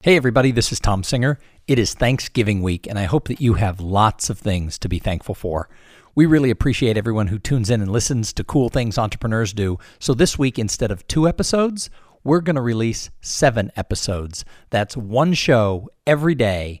Hey, everybody, this is Tom Singer. It is Thanksgiving week, and I hope that you have lots of things to be thankful for. We really appreciate everyone who tunes in and listens to cool things entrepreneurs do. So, this week, instead of two episodes, we're going to release seven episodes. That's one show every day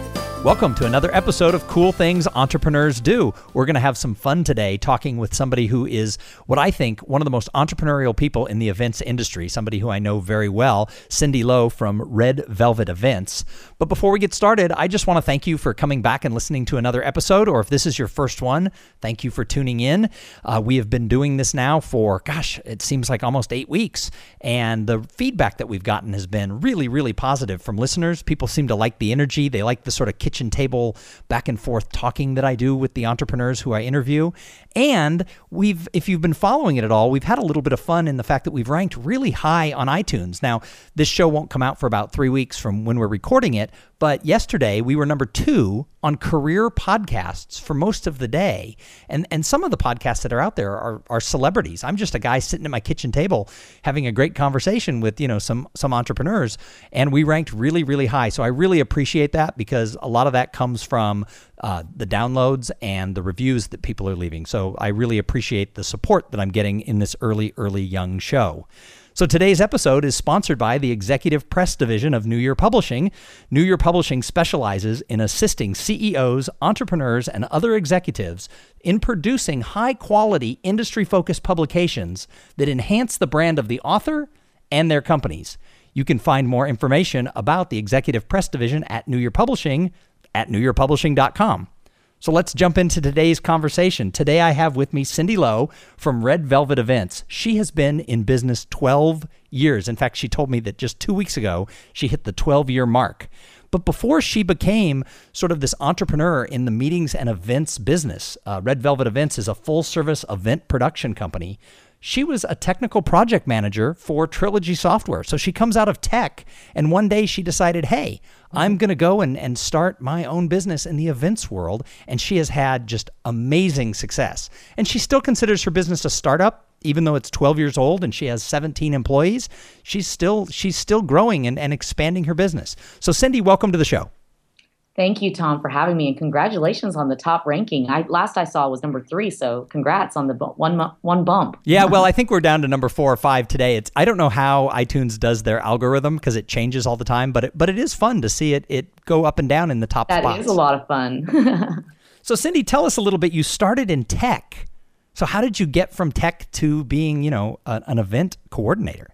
Welcome to another episode of Cool Things Entrepreneurs Do. We're going to have some fun today talking with somebody who is what I think one of the most entrepreneurial people in the events industry, somebody who I know very well, Cindy Lowe from Red Velvet Events. But before we get started, I just want to thank you for coming back and listening to another episode, or if this is your first one, thank you for tuning in. Uh, we have been doing this now for, gosh, it seems like almost eight weeks, and the feedback that we've gotten has been really, really positive from listeners. People seem to like the energy, they like the sort of kitchen table back and forth talking that I do with the entrepreneurs who I interview. And we've, if you've been following it at all, we've had a little bit of fun in the fact that we've ranked really high on iTunes. Now, this show won't come out for about three weeks from when we're recording it, but yesterday we were number two on career podcasts for most of the day. And and some of the podcasts that are out there are, are celebrities. I'm just a guy sitting at my kitchen table having a great conversation with, you know, some some entrepreneurs. And we ranked really, really high. So I really appreciate that because a lot of that comes from uh, the downloads and the reviews that people are leaving. So I really appreciate the support that I'm getting in this early, early young show. So today's episode is sponsored by the Executive Press Division of New Year Publishing. New Year Publishing specializes in assisting CEOs, entrepreneurs, and other executives in producing high quality, industry focused publications that enhance the brand of the author and their companies. You can find more information about the Executive Press Division at New Year Publishing at newyearpublishing.com. So let's jump into today's conversation. Today I have with me Cindy Lowe from Red Velvet Events. She has been in business 12 years. In fact, she told me that just two weeks ago she hit the 12 year mark. But before she became sort of this entrepreneur in the meetings and events business, uh, Red Velvet Events is a full service event production company she was a technical project manager for Trilogy Software. So she comes out of tech, and one day she decided, hey, I'm going to go and, and start my own business in the events world. And she has had just amazing success. And she still considers her business a startup, even though it's 12 years old and she has 17 employees. She's still she's still growing and, and expanding her business. So Cindy, welcome to the show. Thank you, Tom, for having me, and congratulations on the top ranking. I last I saw was number three, so congrats on the bu- one one bump. Yeah, well, I think we're down to number four or five today. It's I don't know how iTunes does their algorithm because it changes all the time, but it, but it is fun to see it it go up and down in the top that spots. That is a lot of fun. so, Cindy, tell us a little bit. You started in tech, so how did you get from tech to being, you know, a, an event coordinator?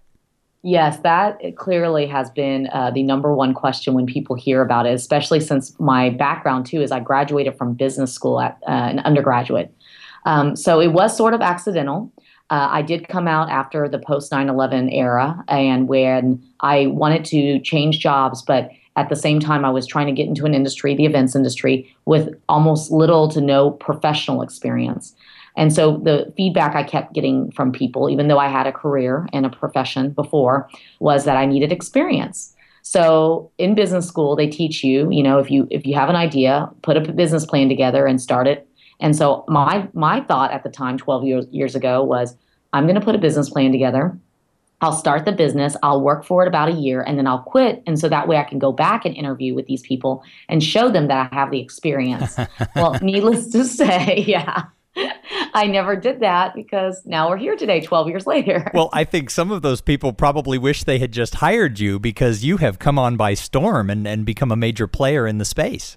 Yes, that clearly has been uh, the number one question when people hear about it, especially since my background too is I graduated from business school at uh, an undergraduate. Um, so it was sort of accidental. Uh, I did come out after the post 9 11 era, and when I wanted to change jobs, but at the same time, I was trying to get into an industry, the events industry, with almost little to no professional experience. And so the feedback I kept getting from people, even though I had a career and a profession before, was that I needed experience. So in business school, they teach you, you know, if you if you have an idea, put a business plan together and start it. And so my my thought at the time, 12 years years ago, was I'm going to put a business plan together. I'll start the business, I'll work for it about a year, and then I'll quit. And so that way I can go back and interview with these people and show them that I have the experience. well, needless to say, yeah. I never did that because now we're here today, 12 years later. well, I think some of those people probably wish they had just hired you because you have come on by storm and, and become a major player in the space.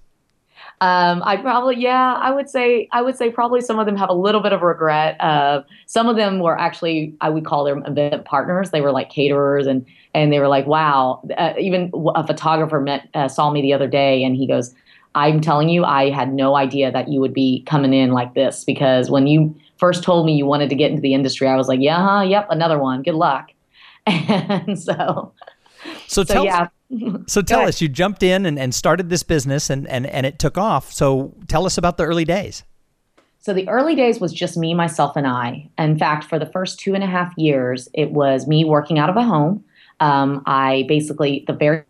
Um, I probably, yeah, I would say, I would say probably some of them have a little bit of regret. Uh, some of them were actually, I would call them event partners. They were like caterers and, and they were like, wow, uh, even a photographer met, uh, saw me the other day and he goes, I'm telling you, I had no idea that you would be coming in like this because when you first told me you wanted to get into the industry, I was like, yeah, huh, yep, another one. Good luck. And so, so, so tell yeah. So tell us, you jumped in and, and started this business and, and, and it took off. So tell us about the early days. So the early days was just me, myself, and I. In fact, for the first two and a half years, it was me working out of a home. Um, I basically, the very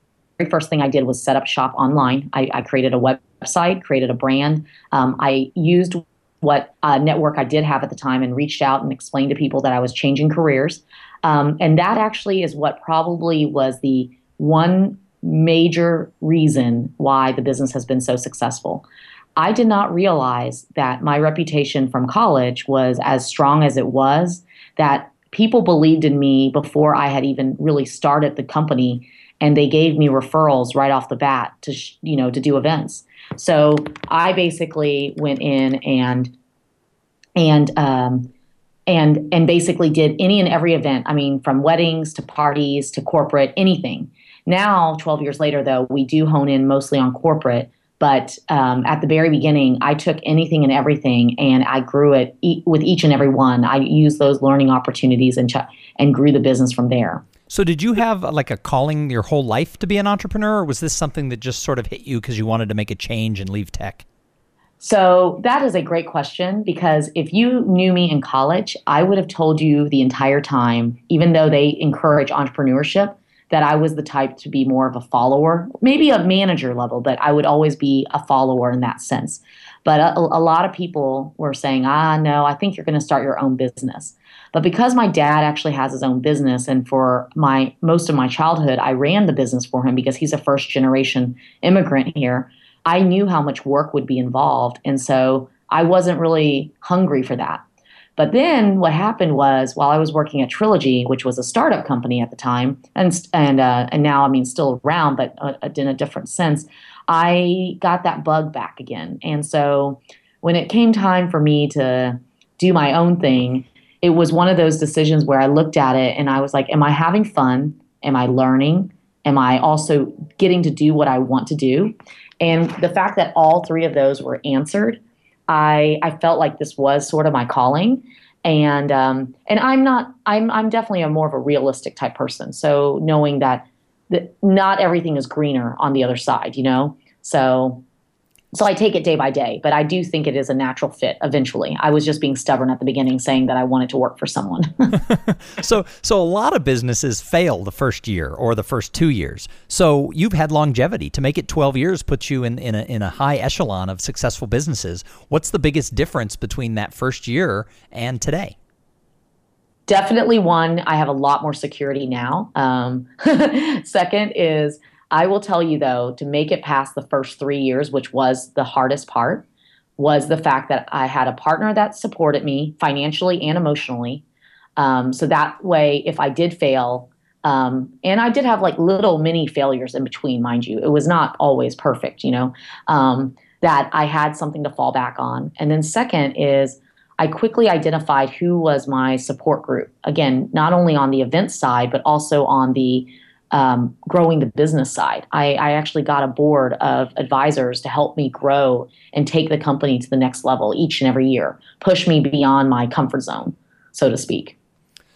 first thing I did was set up shop online. I, I created a website, created a brand. Um, I used what uh, network I did have at the time and reached out and explained to people that I was changing careers. Um, and that actually is what probably was the one major reason why the business has been so successful. I did not realize that my reputation from college was as strong as it was, that people believed in me before I had even really started the company and they gave me referrals right off the bat to you know to do events. So I basically went in and and um, and and basically did any and every event. I mean, from weddings to parties to corporate, anything. Now, 12 years later, though, we do hone in mostly on corporate. But um, at the very beginning, I took anything and everything, and I grew it e- with each and every one. I used those learning opportunities and ch- and grew the business from there. So, did you have like a calling your whole life to be an entrepreneur, or was this something that just sort of hit you because you wanted to make a change and leave tech? So, that is a great question because if you knew me in college, I would have told you the entire time, even though they encourage entrepreneurship, that I was the type to be more of a follower, maybe a manager level, but I would always be a follower in that sense. But a, a lot of people were saying, ah, no, I think you're going to start your own business. But because my dad actually has his own business, and for my most of my childhood, I ran the business for him because he's a first generation immigrant here. I knew how much work would be involved, and so I wasn't really hungry for that. But then what happened was while I was working at Trilogy, which was a startup company at the time, and and uh, and now I mean still around, but uh, in a different sense, I got that bug back again. And so when it came time for me to do my own thing, it was one of those decisions where I looked at it and I was like, am I having fun? Am I learning? Am I also getting to do what I want to do? And the fact that all three of those were answered, I, I felt like this was sort of my calling. And um, and I'm not I'm I'm definitely a more of a realistic type person. So knowing that that not everything is greener on the other side, you know. So so I take it day by day, but I do think it is a natural fit eventually. I was just being stubborn at the beginning saying that I wanted to work for someone. so so a lot of businesses fail the first year or the first 2 years. So you've had longevity to make it 12 years puts you in in a in a high echelon of successful businesses. What's the biggest difference between that first year and today? Definitely one, I have a lot more security now. Um, second is I will tell you though, to make it past the first three years, which was the hardest part, was the fact that I had a partner that supported me financially and emotionally. Um, so that way, if I did fail, um, and I did have like little mini failures in between, mind you, it was not always perfect, you know, um, that I had something to fall back on. And then, second, is I quickly identified who was my support group. Again, not only on the event side, but also on the um, growing the business side. I, I, actually got a board of advisors to help me grow and take the company to the next level each and every year, push me beyond my comfort zone, so to speak.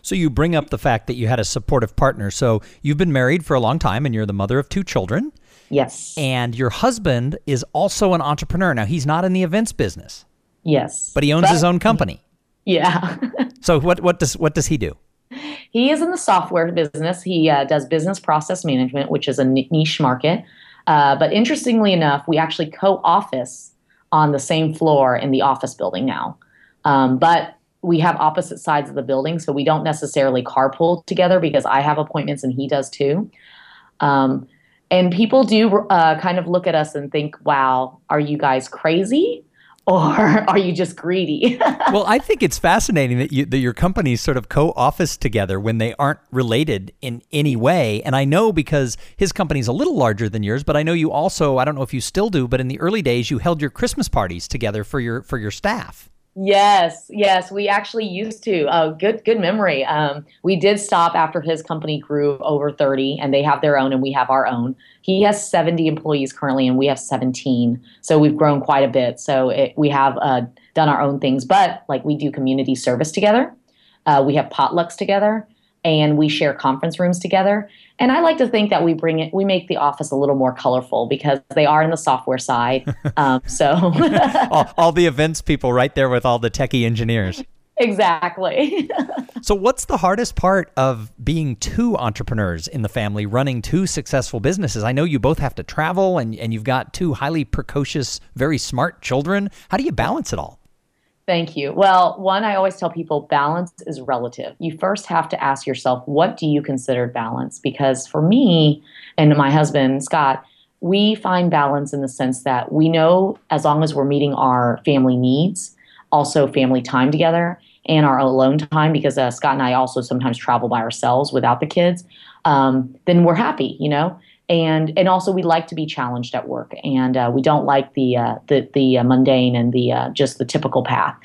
So you bring up the fact that you had a supportive partner. So you've been married for a long time and you're the mother of two children. Yes. And your husband is also an entrepreneur. Now he's not in the events business. Yes. But he owns but, his own company. Yeah. so what what does what does he do? He is in the software business. He uh, does business process management, which is a niche market. Uh, but interestingly enough, we actually co office on the same floor in the office building now. Um, but we have opposite sides of the building, so we don't necessarily carpool together because I have appointments and he does too. Um, and people do uh, kind of look at us and think, wow, are you guys crazy? Or are you just greedy? well, I think it's fascinating that you that your companies sort of co-office together when they aren't related in any way. And I know because his company's a little larger than yours, but I know you also, I don't know if you still do, but in the early days you held your Christmas parties together for your for your staff. Yes, yes, we actually used to. Oh, good, good memory. Um, we did stop after his company grew over thirty, and they have their own, and we have our own. He has seventy employees currently, and we have seventeen. So we've grown quite a bit. So it, we have uh, done our own things, but like we do community service together. Uh, we have potlucks together, and we share conference rooms together. And I like to think that we bring it, we make the office a little more colorful because they are in the software side. Um, so all, all the events people right there with all the techie engineers. Exactly. so, what's the hardest part of being two entrepreneurs in the family, running two successful businesses? I know you both have to travel and, and you've got two highly precocious, very smart children. How do you balance it all? Thank you. Well, one, I always tell people balance is relative. You first have to ask yourself, what do you consider balance? Because for me and my husband, Scott, we find balance in the sense that we know as long as we're meeting our family needs, also family time together, and our alone time, because uh, Scott and I also sometimes travel by ourselves without the kids, um, then we're happy, you know? And and also we like to be challenged at work, and uh, we don't like the uh, the the uh, mundane and the uh, just the typical path.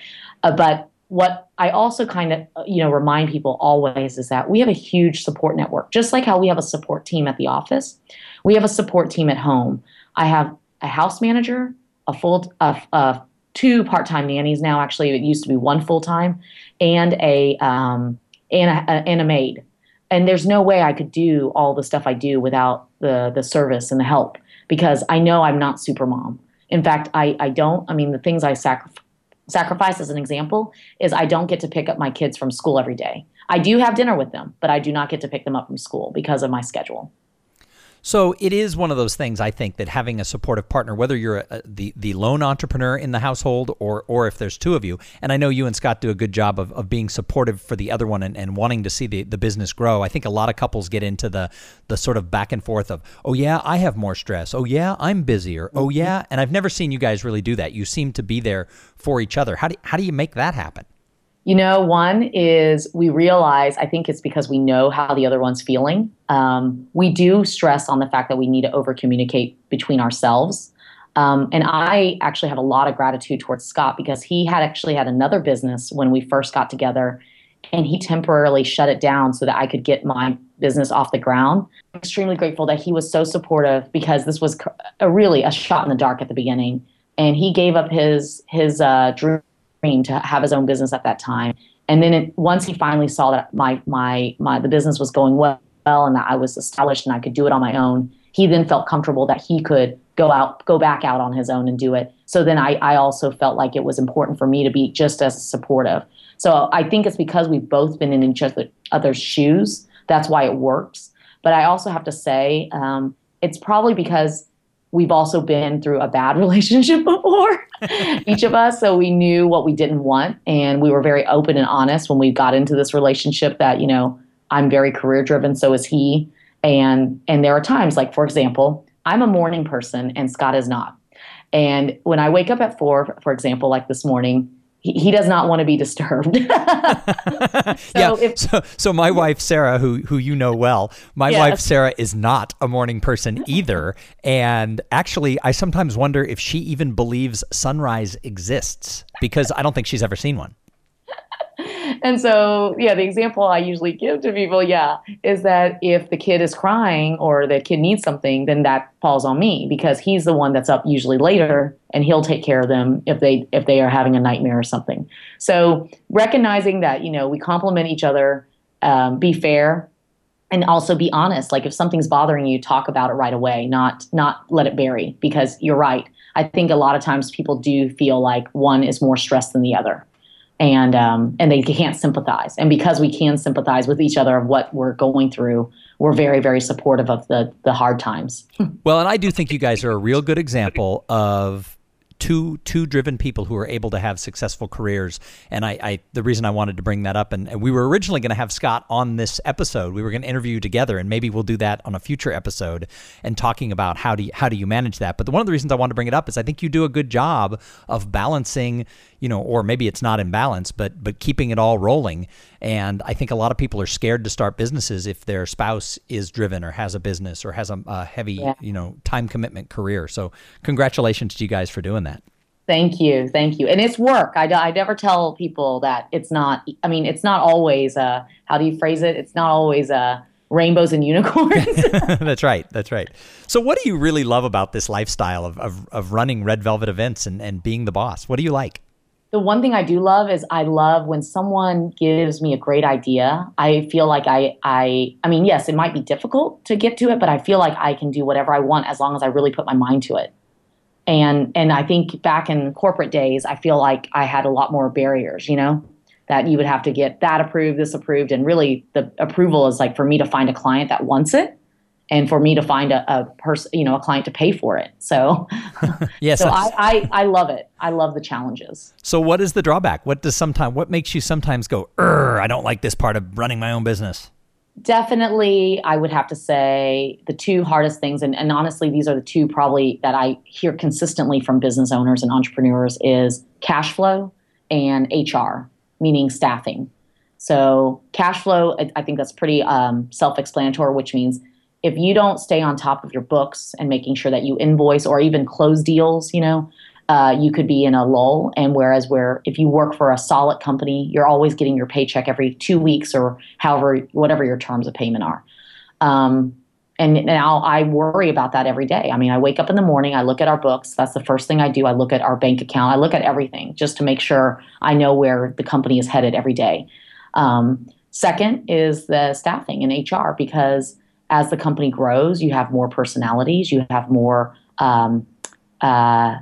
Uh, but what I also kind of you know remind people always is that we have a huge support network, just like how we have a support team at the office. We have a support team at home. I have a house manager, a full uh, two part-time nannies now. Actually, it used to be one full-time, and a um, and a, and a maid and there's no way I could do all the stuff I do without the the service and the help because I know I'm not super mom. In fact, I I don't. I mean, the things I sacrifice sacrifice as an example is I don't get to pick up my kids from school every day. I do have dinner with them, but I do not get to pick them up from school because of my schedule. So it is one of those things I think that having a supportive partner, whether you're a, the the lone entrepreneur in the household or or if there's two of you, and I know you and Scott do a good job of, of being supportive for the other one and, and wanting to see the, the business grow. I think a lot of couples get into the the sort of back and forth of, oh yeah, I have more stress. Oh yeah, I'm busier. Oh mm-hmm. yeah, and I've never seen you guys really do that. You seem to be there for each other. How do how do you make that happen? You know, one is we realize, I think it's because we know how the other one's feeling. Um, we do stress on the fact that we need to over communicate between ourselves. Um, and I actually have a lot of gratitude towards Scott because he had actually had another business when we first got together and he temporarily shut it down so that I could get my business off the ground. I'm extremely grateful that he was so supportive because this was a really a shot in the dark at the beginning. And he gave up his his uh, dream dream to have his own business at that time. And then it, once he finally saw that my my my the business was going well and that I was established and I could do it on my own, he then felt comfortable that he could go out go back out on his own and do it. So then I I also felt like it was important for me to be just as supportive. So I think it's because we've both been in each other, other's shoes. That's why it works. But I also have to say, um, it's probably because we've also been through a bad relationship before, each of us. So we knew what we didn't want. And we were very open and honest when we got into this relationship that, you know, I'm very career driven, so is he. And and there are times, like for example, I'm a morning person and Scott is not. And when I wake up at four, for example, like this morning, he, he does not want to be disturbed. so yeah. If, so, so my wife Sarah, who who you know well, my yes. wife Sarah is not a morning person either, and actually, I sometimes wonder if she even believes sunrise exists because I don't think she's ever seen one and so, yeah, the example I usually give to people, yeah, is that if the kid is crying or the kid needs something, then that falls on me because he's the one that's up usually later and he'll take care of them if they if they are having a nightmare or something. So recognizing that, you know, we complement each other, um, be fair, and also be honest. Like if something's bothering you, talk about it right away, not not let it bury because you're right. I think a lot of times people do feel like one is more stressed than the other and um, and they can't sympathize. And because we can sympathize with each other of what we're going through, we're very very supportive of the the hard times. well, and I do think you guys are a real good example of two two driven people who are able to have successful careers. And I, I the reason I wanted to bring that up, and, and we were originally going to have Scott on this episode. We were going to interview together, and maybe we'll do that on a future episode and talking about how do you, how do you manage that. But the, one of the reasons I wanted to bring it up is I think you do a good job of balancing, you know, or maybe it's not in balance, but but keeping it all rolling. And I think a lot of people are scared to start businesses if their spouse is driven or has a business or has a, a heavy, yeah. you know, time commitment career. So congratulations to you guys for doing that. Thank you, thank you. And it's work. I, I never tell people that it's not. I mean, it's not always. Uh, how do you phrase it? It's not always uh, rainbows and unicorns. that's right. That's right. So, what do you really love about this lifestyle of, of, of running Red Velvet events and, and being the boss? What do you like? The one thing I do love is I love when someone gives me a great idea. I feel like I I I mean, yes, it might be difficult to get to it, but I feel like I can do whatever I want as long as I really put my mind to it. And and I think back in corporate days, I feel like I had a lot more barriers, you know, that you would have to get that approved, this approved, and really the approval is like for me to find a client that wants it and for me to find a, a person, you know, a client to pay for it. So, yes, so I, I, I, love it. I love the challenges. So, what is the drawback? What does sometimes, what makes you sometimes go, I don't like this part of running my own business? Definitely, I would have to say the two hardest things, and, and honestly, these are the two probably that I hear consistently from business owners and entrepreneurs is cash flow and HR, meaning staffing. So, cash flow, I, I think that's pretty um, self explanatory, which means if you don't stay on top of your books and making sure that you invoice or even close deals, you know, uh, you could be in a lull. And whereas where if you work for a solid company, you're always getting your paycheck every two weeks or however whatever your terms of payment are. Um, and now I worry about that every day. I mean, I wake up in the morning, I look at our books. That's the first thing I do. I look at our bank account. I look at everything just to make sure I know where the company is headed every day. Um, second is the staffing and HR because as the company grows, you have more personalities, you have more. Um, uh,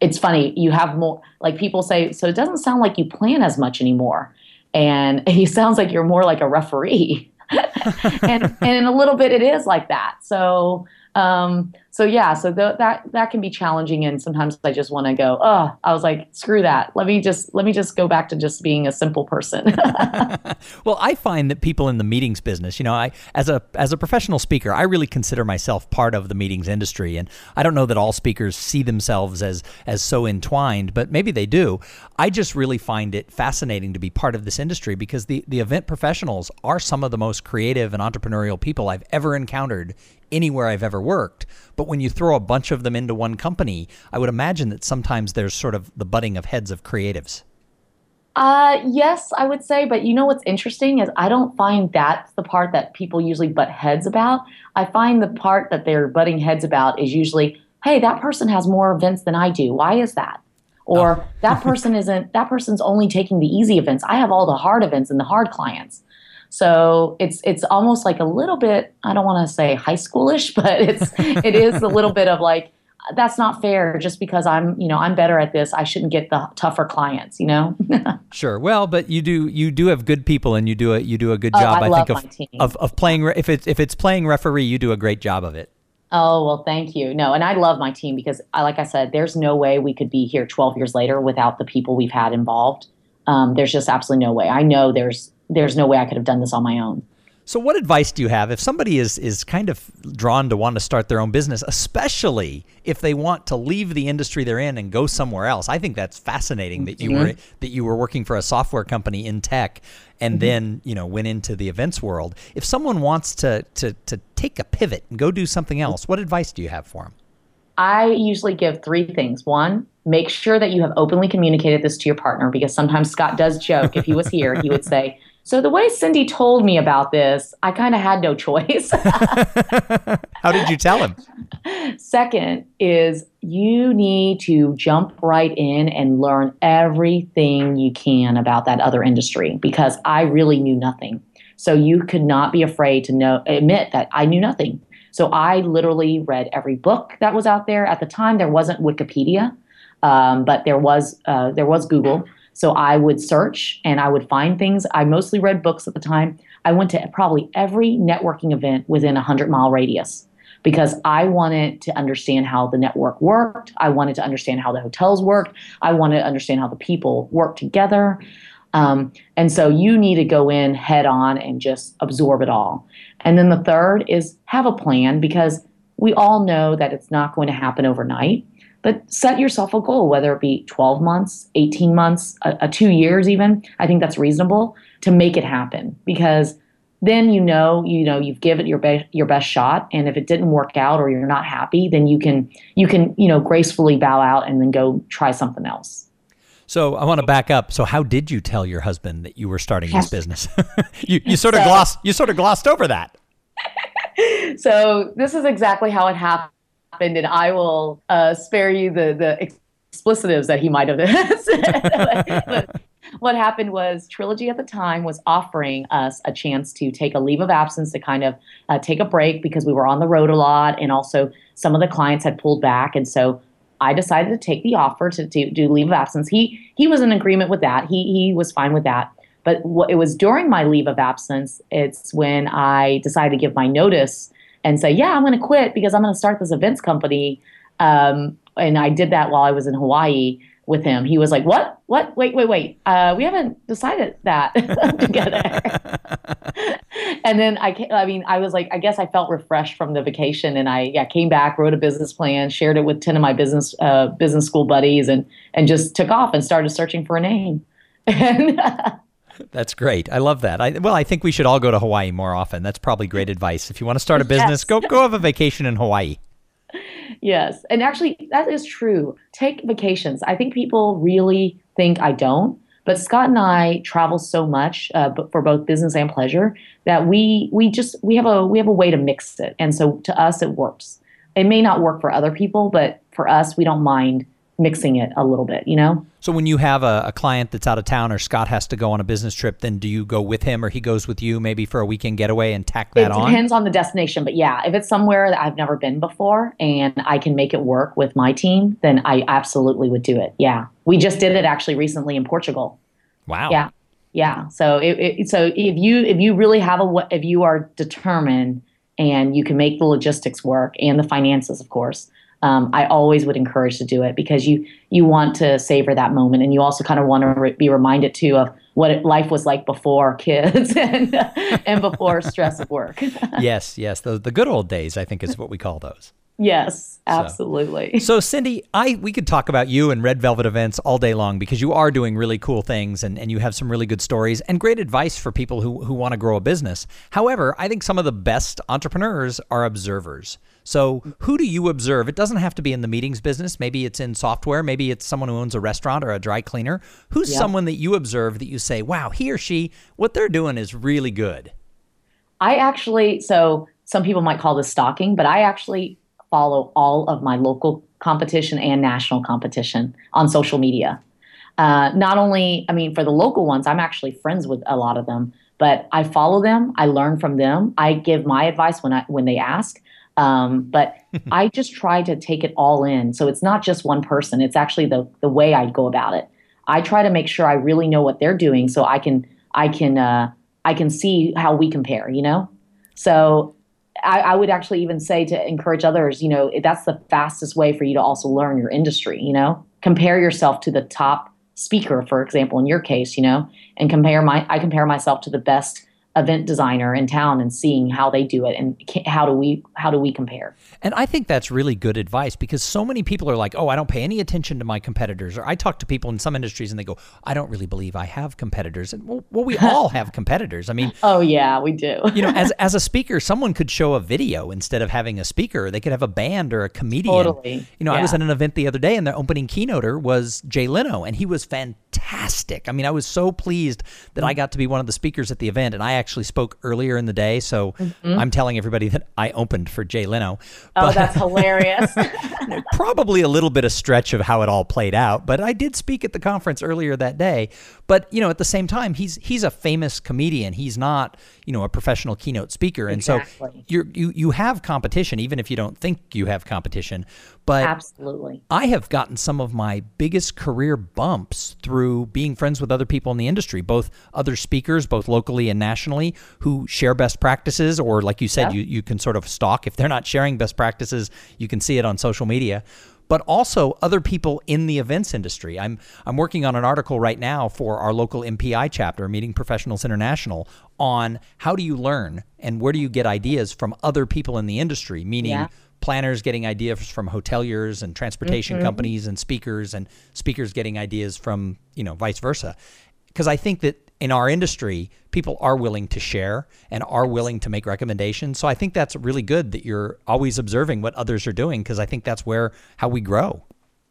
it's funny, you have more. Like people say, so it doesn't sound like you plan as much anymore, and it sounds like you're more like a referee. and and in a little bit, it is like that. So um, so yeah, so th- that that can be challenging, and sometimes I just want to go. Oh, I was like, screw that. Let me just let me just go back to just being a simple person. well, I find that people in the meetings business, you know, I as a as a professional speaker, I really consider myself part of the meetings industry, and I don't know that all speakers see themselves as as so entwined, but maybe they do. I just really find it fascinating to be part of this industry because the the event professionals are some of the most creative and entrepreneurial people I've ever encountered anywhere I've ever worked. But when you throw a bunch of them into one company, I would imagine that sometimes there's sort of the butting of heads of creatives. Uh, yes, I would say. But you know what's interesting is I don't find that's the part that people usually butt heads about. I find the part that they're butting heads about is usually, hey, that person has more events than I do. Why is that? Or oh. that person isn't, that person's only taking the easy events. I have all the hard events and the hard clients. So it's it's almost like a little bit I don't want to say high schoolish, but it's it is a little bit of like that's not fair just because I'm, you know, I'm better at this. I shouldn't get the tougher clients, you know? sure. Well, but you do, you do have good people and you do a, you do a good oh, job. Oh, I, I think of, of, of playing, if it's, if it's playing referee, you do a great job of it. Oh, well, thank you. No, and I love my team because I, like I said, there's no way we could be here 12 years later without the people we've had involved. Um, there's just absolutely no way. I know there's there's no way I could have done this on my own. So, what advice do you have if somebody is is kind of drawn to want to start their own business, especially if they want to leave the industry they're in and go somewhere else? I think that's fascinating that you mm-hmm. were that you were working for a software company in tech and mm-hmm. then you know went into the events world. If someone wants to to to take a pivot and go do something else, what advice do you have for them? I usually give three things. One, make sure that you have openly communicated this to your partner because sometimes Scott does joke. If he was here, he would say, so the way Cindy told me about this, I kind of had no choice. How did you tell him? Second is you need to jump right in and learn everything you can about that other industry because I really knew nothing. So you could not be afraid to know admit that I knew nothing. So I literally read every book that was out there. At the time, there wasn't Wikipedia, um, but there was uh, there was Google. So I would search and I would find things. I mostly read books at the time. I went to probably every networking event within a 100 mile radius because I wanted to understand how the network worked. I wanted to understand how the hotels worked. I wanted to understand how the people worked together. Um, and so you need to go in head on and just absorb it all. And then the third is have a plan because we all know that it's not going to happen overnight but set yourself a goal, whether it be 12 months, 18 months, a, a two years even. I think that's reasonable to make it happen because then you know you know you've given your best your best shot and if it didn't work out or you're not happy then you can you can you know gracefully bow out and then go try something else so I want to back up. So how did you tell your husband that you were starting this business? you, you sort of so, glossed you sort of glossed over that. so this is exactly how it happened happened, and I will uh, spare you the the explicitives that he might have said. what happened was Trilogy at the time was offering us a chance to take a leave of absence to kind of uh, take a break because we were on the road a lot and also some of the clients had pulled back. And so I decided to take the offer to, to do leave of absence. He he was in agreement with that. He he was fine with that. But what, it was during my leave of absence. It's when I decided to give my notice and say, yeah, I'm going to quit because I'm going to start this events company. Um, and I did that while I was in Hawaii with him. He was like, "What? What? Wait, wait, wait. Uh, we haven't decided that together." and then I, I mean, I was like, I guess I felt refreshed from the vacation, and I yeah came back, wrote a business plan, shared it with ten of my business uh, business school buddies, and and just took off and started searching for a name. That's great. I love that. I, well, I think we should all go to Hawaii more often. That's probably great advice. If you want to start a business, yes. go go have a vacation in Hawaii yes. And actually, that is true. Take vacations. I think people really think I don't. But Scott and I travel so much uh, for both business and pleasure that we we just we have a we have a way to mix it, and so to us it works. It may not work for other people, but for us we don't mind mixing it a little bit, you know? So when you have a, a, client that's out of town or Scott has to go on a business trip, then do you go with him or he goes with you maybe for a weekend getaway and tack that on? It depends on the destination. But yeah, if it's somewhere that I've never been before and I can make it work with my team, then I absolutely would do it. Yeah. We just did it actually recently in Portugal. Wow. Yeah. Yeah. So it, it, so if you if you really have a if you are determined and you can make the logistics work and the finances, of course, um, I always would encourage to do it because you you want to savor that moment, and you also kind of want to re- be reminded too of what it, life was like before kids and and before stress of work. yes, yes, the the good old days, I think, is what we call those. Yes, absolutely. So, so, Cindy, I we could talk about you and Red Velvet events all day long because you are doing really cool things and, and you have some really good stories and great advice for people who, who want to grow a business. However, I think some of the best entrepreneurs are observers. So, who do you observe? It doesn't have to be in the meetings business. Maybe it's in software. Maybe it's someone who owns a restaurant or a dry cleaner. Who's yep. someone that you observe that you say, wow, he or she, what they're doing is really good? I actually, so some people might call this stalking, but I actually follow all of my local competition and national competition on social media. Uh, not only, I mean, for the local ones, I'm actually friends with a lot of them, but I follow them. I learn from them. I give my advice when I when they ask. Um, but I just try to take it all in. So it's not just one person. It's actually the the way I go about it. I try to make sure I really know what they're doing, so I can I can uh, I can see how we compare. You know, so I, I, would actually even say to encourage others. You know, that's the fastest way for you to also learn your industry. You know, compare yourself to the top speaker, for example, in your case. You know, and compare my I compare myself to the best event designer in town and seeing how they do it and how do we how do we compare? And i think that's really good advice because so many people are like oh i don't pay any attention to my competitors. Or i talk to people in some industries and they go i don't really believe i have competitors. And well, well we all have competitors. I mean oh yeah we do. you know as, as a speaker someone could show a video instead of having a speaker. They could have a band or a comedian. Totally. you know yeah. i was at an event the other day and the opening keynoter er was jay leno and he was fantastic. I mean i was so pleased that i mm. got to be one of the speakers at the event and i actually spoke earlier in the day, so mm-hmm. I'm telling everybody that I opened for Jay Leno. Oh, that's hilarious. probably a little bit of stretch of how it all played out, but I did speak at the conference earlier that day. But you know, at the same time, he's he's a famous comedian. He's not you know a professional keynote speaker, and exactly. so you you you have competition, even if you don't think you have competition. But absolutely, I have gotten some of my biggest career bumps through being friends with other people in the industry, both other speakers, both locally and nationally, who share best practices, or like you said, yeah. you, you can sort of stalk. If they're not sharing best practices, you can see it on social media. But also other people in the events industry. I'm I'm working on an article right now for our local MPI chapter, Meeting Professionals International, on how do you learn and where do you get ideas from other people in the industry, meaning yeah planners getting ideas from hoteliers and transportation mm-hmm. companies and speakers and speakers getting ideas from you know vice versa. Because i think that in our industry people are willing to share and are willing to make recommendations. So i think that's really good that you're always observing what others are doing because i think that's where how we grow.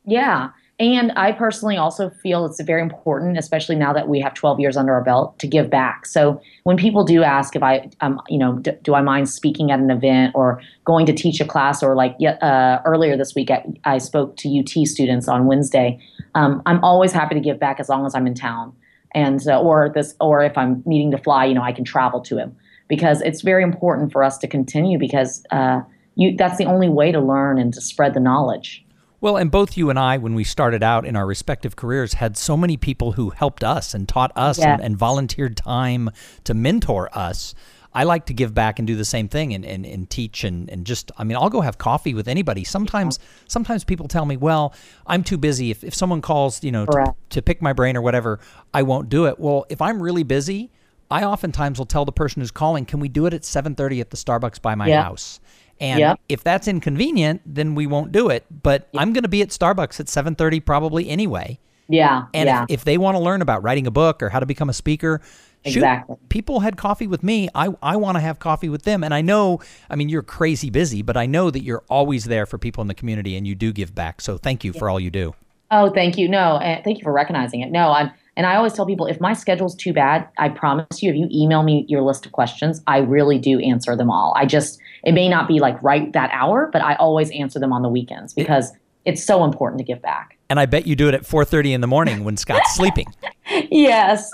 Yeah and I personally also feel it's very important, especially now that we have 12 years under our belt, to give back. So when people do ask if I, um, you know, d- do I mind speaking at an event or going to teach a class, or like uh, earlier this week, at, I spoke to UT students on Wednesday. Um, I'm always happy to give back as long as I'm in town, and uh, or this, or if I'm needing to fly, you know, I can travel to him because it's very important for us to continue because uh, you, that's the only way to learn and to spread the knowledge. Well, and both you and I, when we started out in our respective careers, had so many people who helped us and taught us yeah. and, and, volunteered time to mentor us. I like to give back and do the same thing and, and, and teach and, and just I mean I'll go have coffee with anybody. Sometimes sometimes people tell me, Well, I'm too busy. If if someone calls, you know, to, to pick my brain or whatever, I won't do it. Well, if I'm really busy, I oftentimes will tell the person who's calling, Can we do it at seven thirty at the Starbucks by my yeah. house? And yep. if that's inconvenient, then we won't do it. But yep. I'm going to be at Starbucks at 7:30 probably anyway. Yeah. And yeah. If, if, they want to learn about writing a book or how to become a speaker, exactly. Shoot, people had coffee with me. I I want to have coffee with them. And I know, I mean, you're crazy busy, but I know that you're always there for people in the community and you do give back. So thank you yeah. for all you do. Oh, thank you. No, and thank you for recognizing it. No, I'm and I always tell people if my schedule's too bad, I promise you, if you email me your list of questions, I really do answer them all. I just, it may not be like right that hour, but I always answer them on the weekends because it's so important to give back. And I bet you do it at 4:30 in the morning when Scott's sleeping. yes.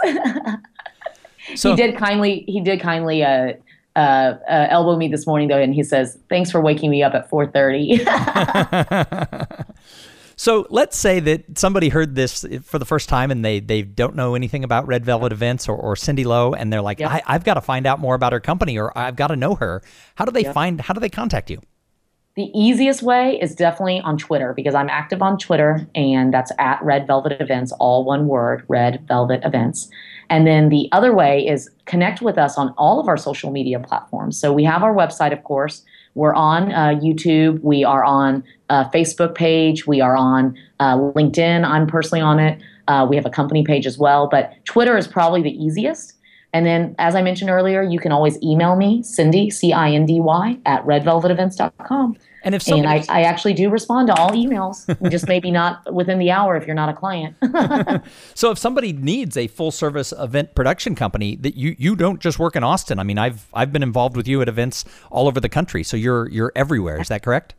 so, he did kindly, he did kindly, uh, uh, uh, elbow me this morning though, and he says, "Thanks for waking me up at 4:30." So let's say that somebody heard this for the first time and they they don't know anything about Red Velvet Events or, or Cindy Lowe and they're like, yep. I, have got to find out more about her company or I've got to know her. How do they yep. find? How do they contact you? The easiest way is definitely on Twitter because I'm active on Twitter and that's at Red Velvet Events, all one word, Red Velvet Events. And then the other way is connect with us on all of our social media platforms. So we have our website, of course. We're on uh, YouTube. We are on uh, Facebook page. We are on uh, LinkedIn. I'm personally on it. Uh, we have a company page as well. But Twitter is probably the easiest. And then, as I mentioned earlier, you can always email me, Cindy, C I N D Y, at redvelvetevents.com. And if and I, I actually do respond to all emails, just maybe not within the hour if you're not a client. so if somebody needs a full service event production company, that you you don't just work in Austin. I mean, I've I've been involved with you at events all over the country. So you're you're everywhere. Is that correct?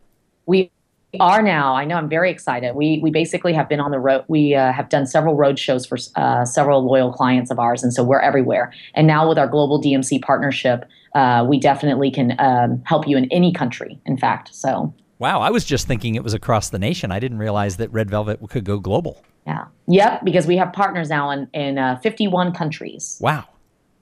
We are now. I know. I'm very excited. We we basically have been on the road. We uh, have done several road shows for uh, several loyal clients of ours, and so we're everywhere. And now with our global DMC partnership, uh, we definitely can um, help you in any country. In fact, so. Wow, I was just thinking it was across the nation. I didn't realize that Red Velvet could go global. Yeah. Yep. Because we have partners now in in uh, 51 countries. Wow.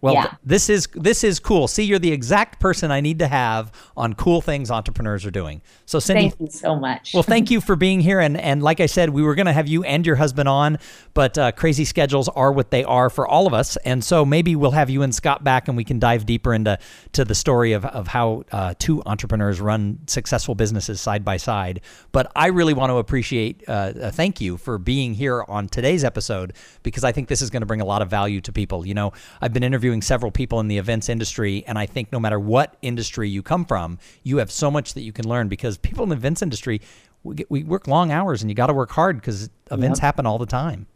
Well, yeah. th- this is this is cool. See, you're the exact person I need to have on cool things entrepreneurs are doing. So, Cindy, thank you so much. well, thank you for being here. And and like I said, we were going to have you and your husband on, but uh, crazy schedules are what they are for all of us. And so maybe we'll have you and Scott back, and we can dive deeper into to the story of of how uh, two entrepreneurs run successful businesses side by side. But I really want to appreciate uh, thank you for being here on today's episode because I think this is going to bring a lot of value to people. You know, I've been interviewing interviewing several people in the events industry, and I think no matter what industry you come from, you have so much that you can learn because people in the events industry, we, get, we work long hours and you got to work hard because events yep. happen all the time.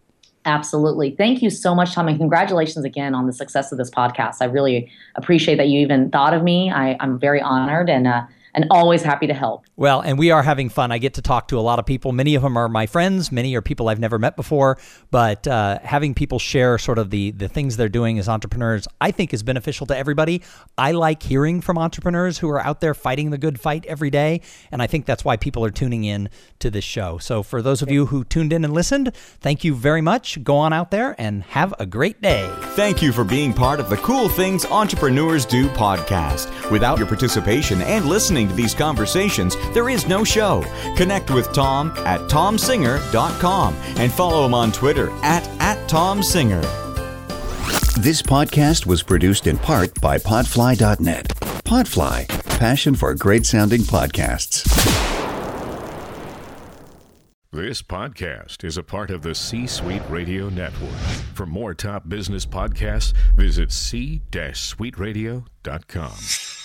Absolutely. Thank you so much, Tom, and congratulations again on the success of this podcast. I really appreciate that you even thought of me. I, am very honored and uh, and always happy to help. Well, and we are having fun. I get to talk to a lot of people. Many of them are my friends. Many are people I've never met before. But uh, having people share sort of the the things they're doing as entrepreneurs, I think is beneficial to everybody. I like hearing from entrepreneurs who are out there fighting the good fight every day, and I think that's why people are tuning in to this show. So for those of you who tuned in and listened, thank you very much. Go on out there and have a great day. Thank you for being part of the Cool Things Entrepreneurs Do podcast. Without your participation and listening listening to these conversations, there is no show. Connect with Tom at tomsinger.com and follow him on Twitter at, at tomsinger. This podcast was produced in part by Podfly.net. Podfly, passion for great sounding podcasts. This podcast is a part of the C Suite Radio Network. For more top business podcasts, visit c-suiteradio.com.